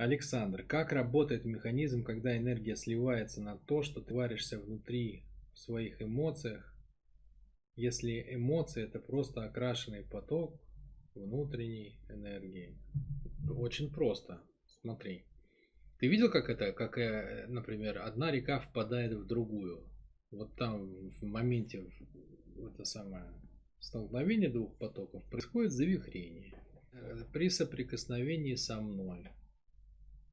Александр, как работает механизм, когда энергия сливается на то, что ты варишься внутри в своих эмоциях, если эмоции это просто окрашенный поток внутренней энергии? Очень просто. Смотри. Ты видел, как это, как, э, например, одна река впадает в другую? Вот там в моменте это самое столкновение двух потоков происходит завихрение э, при соприкосновении со мной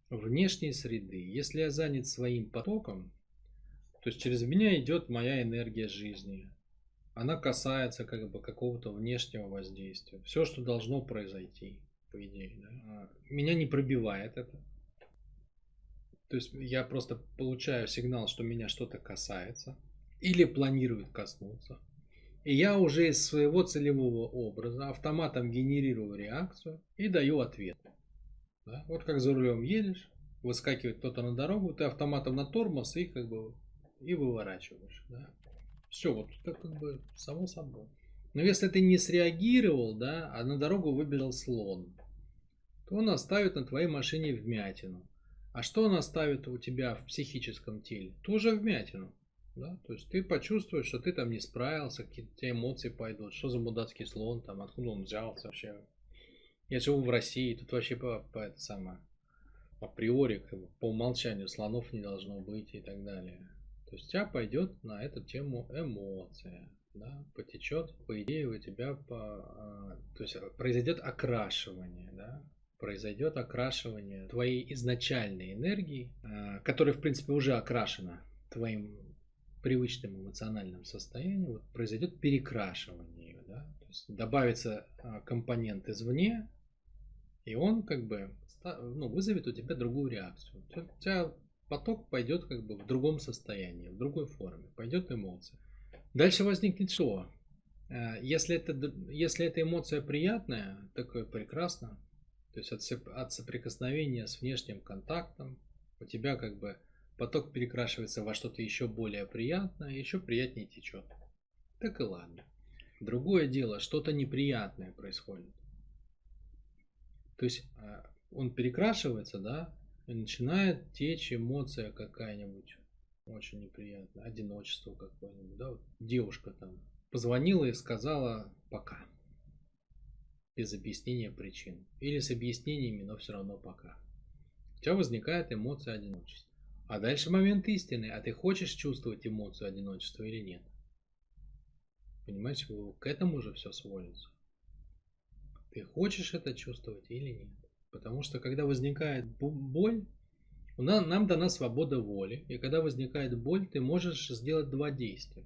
внешней среды. Если я занят своим потоком, то есть через меня идет моя энергия жизни. Она касается как бы какого-то внешнего воздействия. Все, что должно произойти, по идее. Да? А, меня не пробивает это. То есть я просто получаю сигнал, что меня что-то касается или планирует коснуться. И я уже из своего целевого образа автоматом генерирую реакцию и даю ответ. Да? Вот как за рулем едешь, выскакивает кто-то на дорогу, ты автоматом на тормоз и как бы и выворачиваешь. Да? Все, вот это как бы само собой. Но если ты не среагировал, да, а на дорогу выбежал слон, то он оставит на твоей машине вмятину. А что он оставит у тебя в психическом теле? Тоже вмятину. Да? То есть ты почувствуешь, что ты там не справился, какие-то эмоции пойдут, что за мудацкий слон, там, откуда он взялся вообще. Я живу в России, тут вообще по, по это самое, априори, как по умолчанию слонов не должно быть и так далее. То есть у тебя пойдет на эту тему эмоция, да, потечет, по идее у тебя, по, а, то есть произойдет окрашивание, да, произойдет окрашивание твоей изначальной энергии, а, которая, в принципе, уже окрашена твоим привычным эмоциональным состоянием, вот произойет перекрашивание ее, да, то есть добавится а, компонент извне, и он как бы ну, вызовет у тебя другую реакцию. У тебя поток пойдет как бы в другом состоянии, в другой форме, пойдет эмоция. Дальше возникнет что? Э, если это, если эта эмоция приятная, такое прекрасно, то есть от, от соприкосновения с внешним контактом, у тебя как бы поток перекрашивается во что-то еще более приятное, еще приятнее течет. Так и ладно. Другое дело, что-то неприятное происходит. То есть э, он перекрашивается, да, и начинает течь эмоция какая-нибудь очень неприятная, одиночество какое-нибудь, да, вот девушка там позвонила и сказала пока, без объяснения причин, или с объяснениями, но все равно пока. У тебя возникает эмоция одиночества. А дальше момент истины, а ты хочешь чувствовать эмоцию одиночества или нет? Понимаете, к этому же все сводится. Ты хочешь это чувствовать или нет? Потому что когда возникает боль, нам, нам дана свобода воли. И когда возникает боль, ты можешь сделать два действия.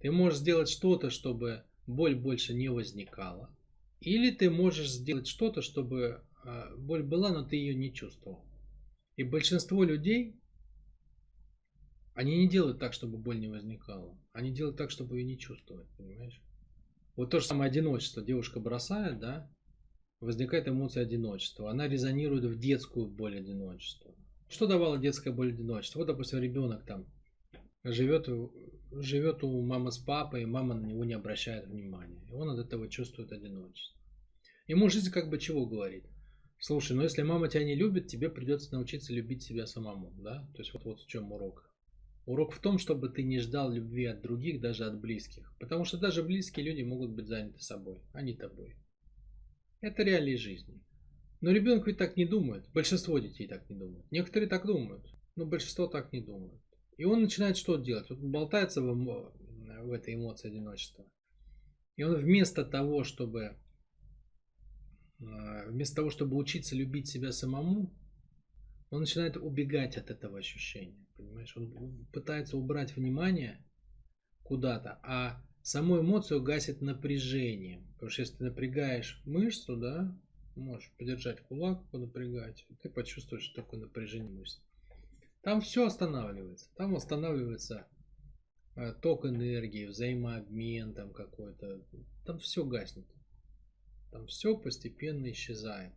Ты можешь сделать что-то, чтобы боль больше не возникала. Или ты можешь сделать что-то, чтобы а, боль была, но ты ее не чувствовал. И большинство людей, они не делают так, чтобы боль не возникала. Они делают так, чтобы ее не чувствовать, понимаешь? Вот то же самое одиночество. Девушка бросает, да, возникает эмоция одиночества. Она резонирует в детскую боль одиночества. Что давала детская боль одиночества? Вот, допустим, ребенок там живет, живет у мамы с папой, и мама на него не обращает внимания. И он от этого чувствует одиночество. Ему жизнь как бы чего говорит? Слушай, ну если мама тебя не любит, тебе придется научиться любить себя самому, да? То есть вот, вот в чем урок. Урок в том, чтобы ты не ждал любви от других, даже от близких. Потому что даже близкие люди могут быть заняты собой, а не тобой. Это реалии жизни. Но ребенок ведь так не думает. Большинство детей так не думают. Некоторые так думают, но большинство так не думают. И он начинает что делать? Он болтается в, в этой эмоции одиночества. И он вместо того, чтобы а, вместо того, чтобы учиться любить себя самому, он начинает убегать от этого ощущения. Понимаешь? Он пытается убрать внимание куда-то, а саму эмоцию гасит напряжением. Потому что если ты напрягаешь мышцу, да, можешь подержать кулак, понапрягать, ты почувствуешь такое напряжение мышц. Там все останавливается. Там останавливается э, ток энергии, взаимообмен там какой-то. Там все гаснет. Там все постепенно исчезает.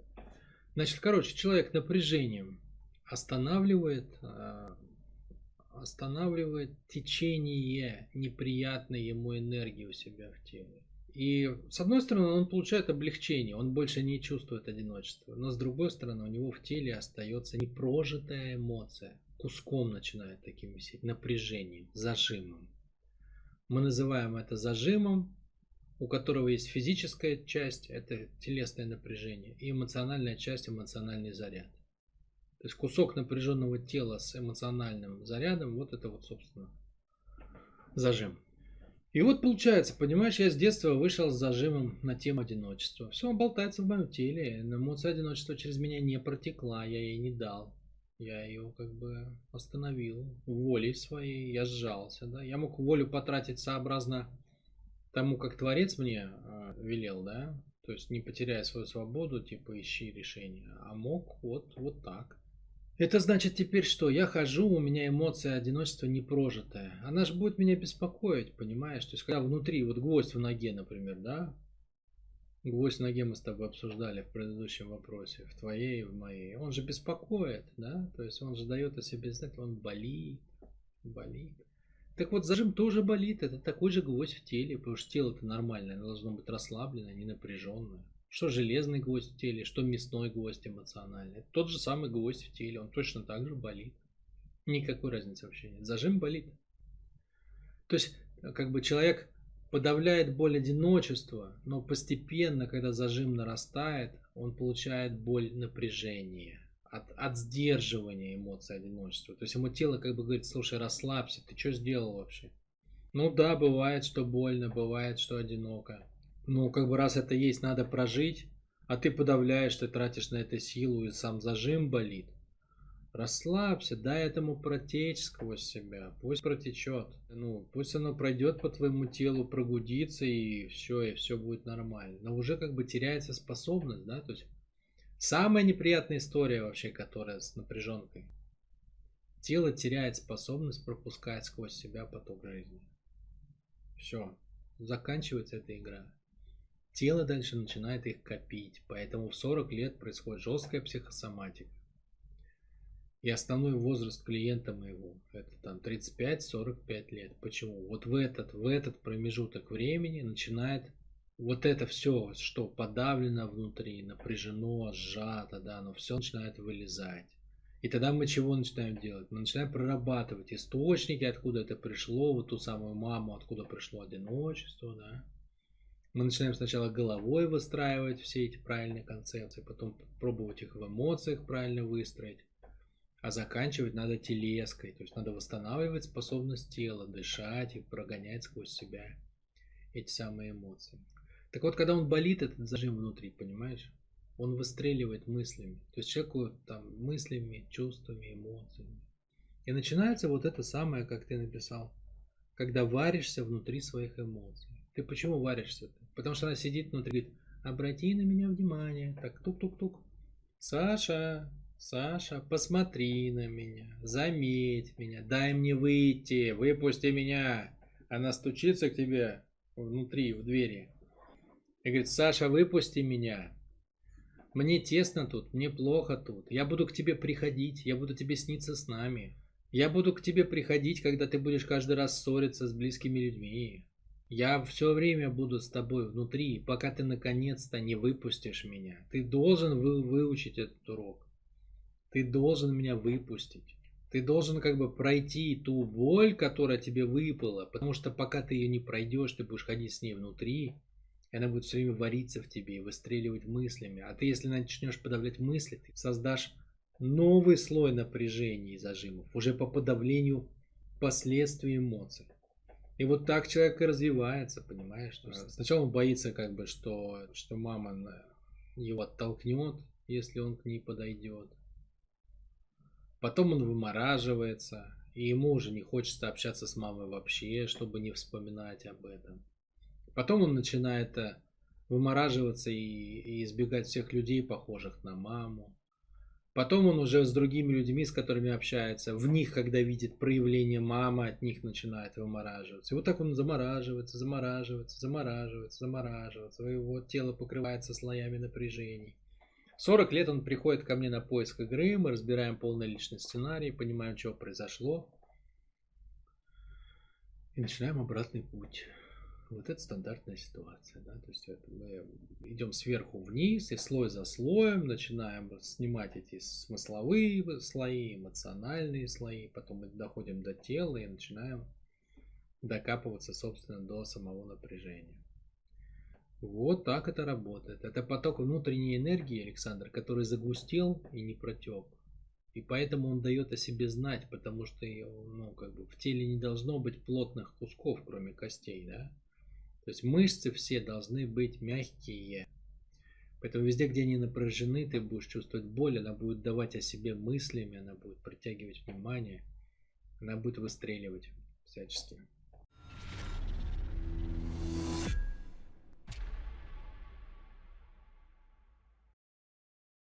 Значит, короче, человек напряжением останавливает э, останавливает течение неприятной ему энергии у себя в теле. И с одной стороны, он получает облегчение, он больше не чувствует одиночества. Но с другой стороны, у него в теле остается непрожитая эмоция. Куском начинает таким висеть, напряжением, зажимом. Мы называем это зажимом, у которого есть физическая часть, это телесное напряжение, и эмоциональная часть, эмоциональный заряд. То есть кусок напряженного тела с эмоциональным зарядом, вот это вот, собственно, зажим. И вот получается, понимаешь, я с детства вышел с зажимом на тему одиночества. Все, он болтается в моем теле. Эмоция одиночества через меня не протекла, я ей не дал. Я ее как бы остановил волей своей, я сжался, да. Я мог волю потратить сообразно тому, как Творец мне э, велел, да, то есть не потеряя свою свободу, типа ищи решение, а мог вот, вот так. Это значит теперь что? Я хожу, у меня эмоция одиночества не прожитая. Она же будет меня беспокоить, понимаешь? То есть когда внутри, вот гвоздь в ноге, например, да? Гвоздь в ноге мы с тобой обсуждали в предыдущем вопросе, в твоей и в моей. Он же беспокоит, да? То есть он же дает о себе знать, он болит, болит. Так вот, зажим тоже болит, это такой же гвоздь в теле, потому что тело-то нормальное, оно должно быть расслабленное, не напряженное. Что железный гвоздь в теле, что мясной гвоздь эмоциональный. Тот же самый гвоздь в теле, он точно так же болит. Никакой разницы вообще нет. Зажим болит. То есть, как бы человек подавляет боль одиночества, но постепенно, когда зажим нарастает, он получает боль напряжения от, от сдерживания эмоций одиночества. То есть ему тело как бы говорит, слушай, расслабься, ты что сделал вообще? Ну да, бывает, что больно, бывает, что одиноко. Ну, как бы раз это есть, надо прожить, а ты подавляешь, ты тратишь на это силу, и сам зажим болит. Расслабься, дай этому протечь сквозь себя, пусть протечет. Ну, пусть оно пройдет по твоему телу, прогудится, и все, и все будет нормально. Но уже как бы теряется способность, да, то есть Самая неприятная история вообще, которая с напряженкой. Тело теряет способность пропускать сквозь себя поток жизни. Все, заканчивается эта игра. Тело дальше начинает их копить, поэтому в 40 лет происходит жесткая психосоматика. И основной возраст клиента моего это там 35-45 лет. Почему? Вот в этот, в этот промежуток времени начинает вот это все, что подавлено внутри, напряжено, сжато, да, оно все начинает вылезать. И тогда мы чего начинаем делать? Мы начинаем прорабатывать источники, откуда это пришло, вот ту самую маму, откуда пришло одиночество, да. Мы начинаем сначала головой выстраивать все эти правильные концепции, потом пробовать их в эмоциях правильно выстроить, а заканчивать надо телеской, то есть надо восстанавливать способность тела, дышать и прогонять сквозь себя эти самые эмоции. Так вот, когда он болит, этот зажим внутри, понимаешь? Он выстреливает мыслями. То есть человеку там мыслями, чувствами, эмоциями. И начинается вот это самое, как ты написал, когда варишься внутри своих эмоций. Ты почему варишься-то? Потому что она сидит внутри, говорит, обрати на меня внимание. Так, тук-тук-тук. Саша, Саша, посмотри на меня, заметь меня, дай мне выйти, выпусти меня. Она стучится к тебе внутри, в двери. И говорит, Саша, выпусти меня. Мне тесно тут, мне плохо тут. Я буду к тебе приходить, я буду тебе сниться с нами. Я буду к тебе приходить, когда ты будешь каждый раз ссориться с близкими людьми. Я все время буду с тобой внутри, пока ты наконец-то не выпустишь меня. Ты должен вы, выучить этот урок. Ты должен меня выпустить. Ты должен как бы пройти ту боль, которая тебе выпала, потому что пока ты ее не пройдешь, ты будешь ходить с ней внутри, и она будет все время вариться в тебе и выстреливать мыслями. А ты, если начнешь подавлять мысли, ты создашь новый слой напряжения и зажимов, уже по подавлению последствий эмоций. И вот так человек и развивается, понимаешь? Сначала он боится, как бы, что, что мама его оттолкнет, если он к ней подойдет. Потом он вымораживается, и ему уже не хочется общаться с мамой вообще, чтобы не вспоминать об этом. Потом он начинает э, вымораживаться и, и избегать всех людей, похожих на маму. Потом он уже с другими людьми, с которыми общается, в них, когда видит проявление мамы, от них начинает вымораживаться. И вот так он замораживается, замораживается, замораживается, замораживается. Его тело покрывается слоями напряжений. 40 лет он приходит ко мне на поиск игры, мы разбираем полный личный сценарий, понимаем, что произошло. И начинаем обратный путь. Вот это стандартная ситуация, да, то есть мы идем сверху вниз и слой за слоем начинаем снимать эти смысловые слои, эмоциональные слои, потом мы доходим до тела и начинаем докапываться, собственно, до самого напряжения. Вот так это работает. Это поток внутренней энергии, Александр, который загустел и не протек. И поэтому он дает о себе знать, потому что ну, как бы в теле не должно быть плотных кусков, кроме костей, да? То есть мышцы все должны быть мягкие. Поэтому везде, где они напряжены, ты будешь чувствовать боль, она будет давать о себе мыслями, она будет притягивать внимание, она будет выстреливать всячески.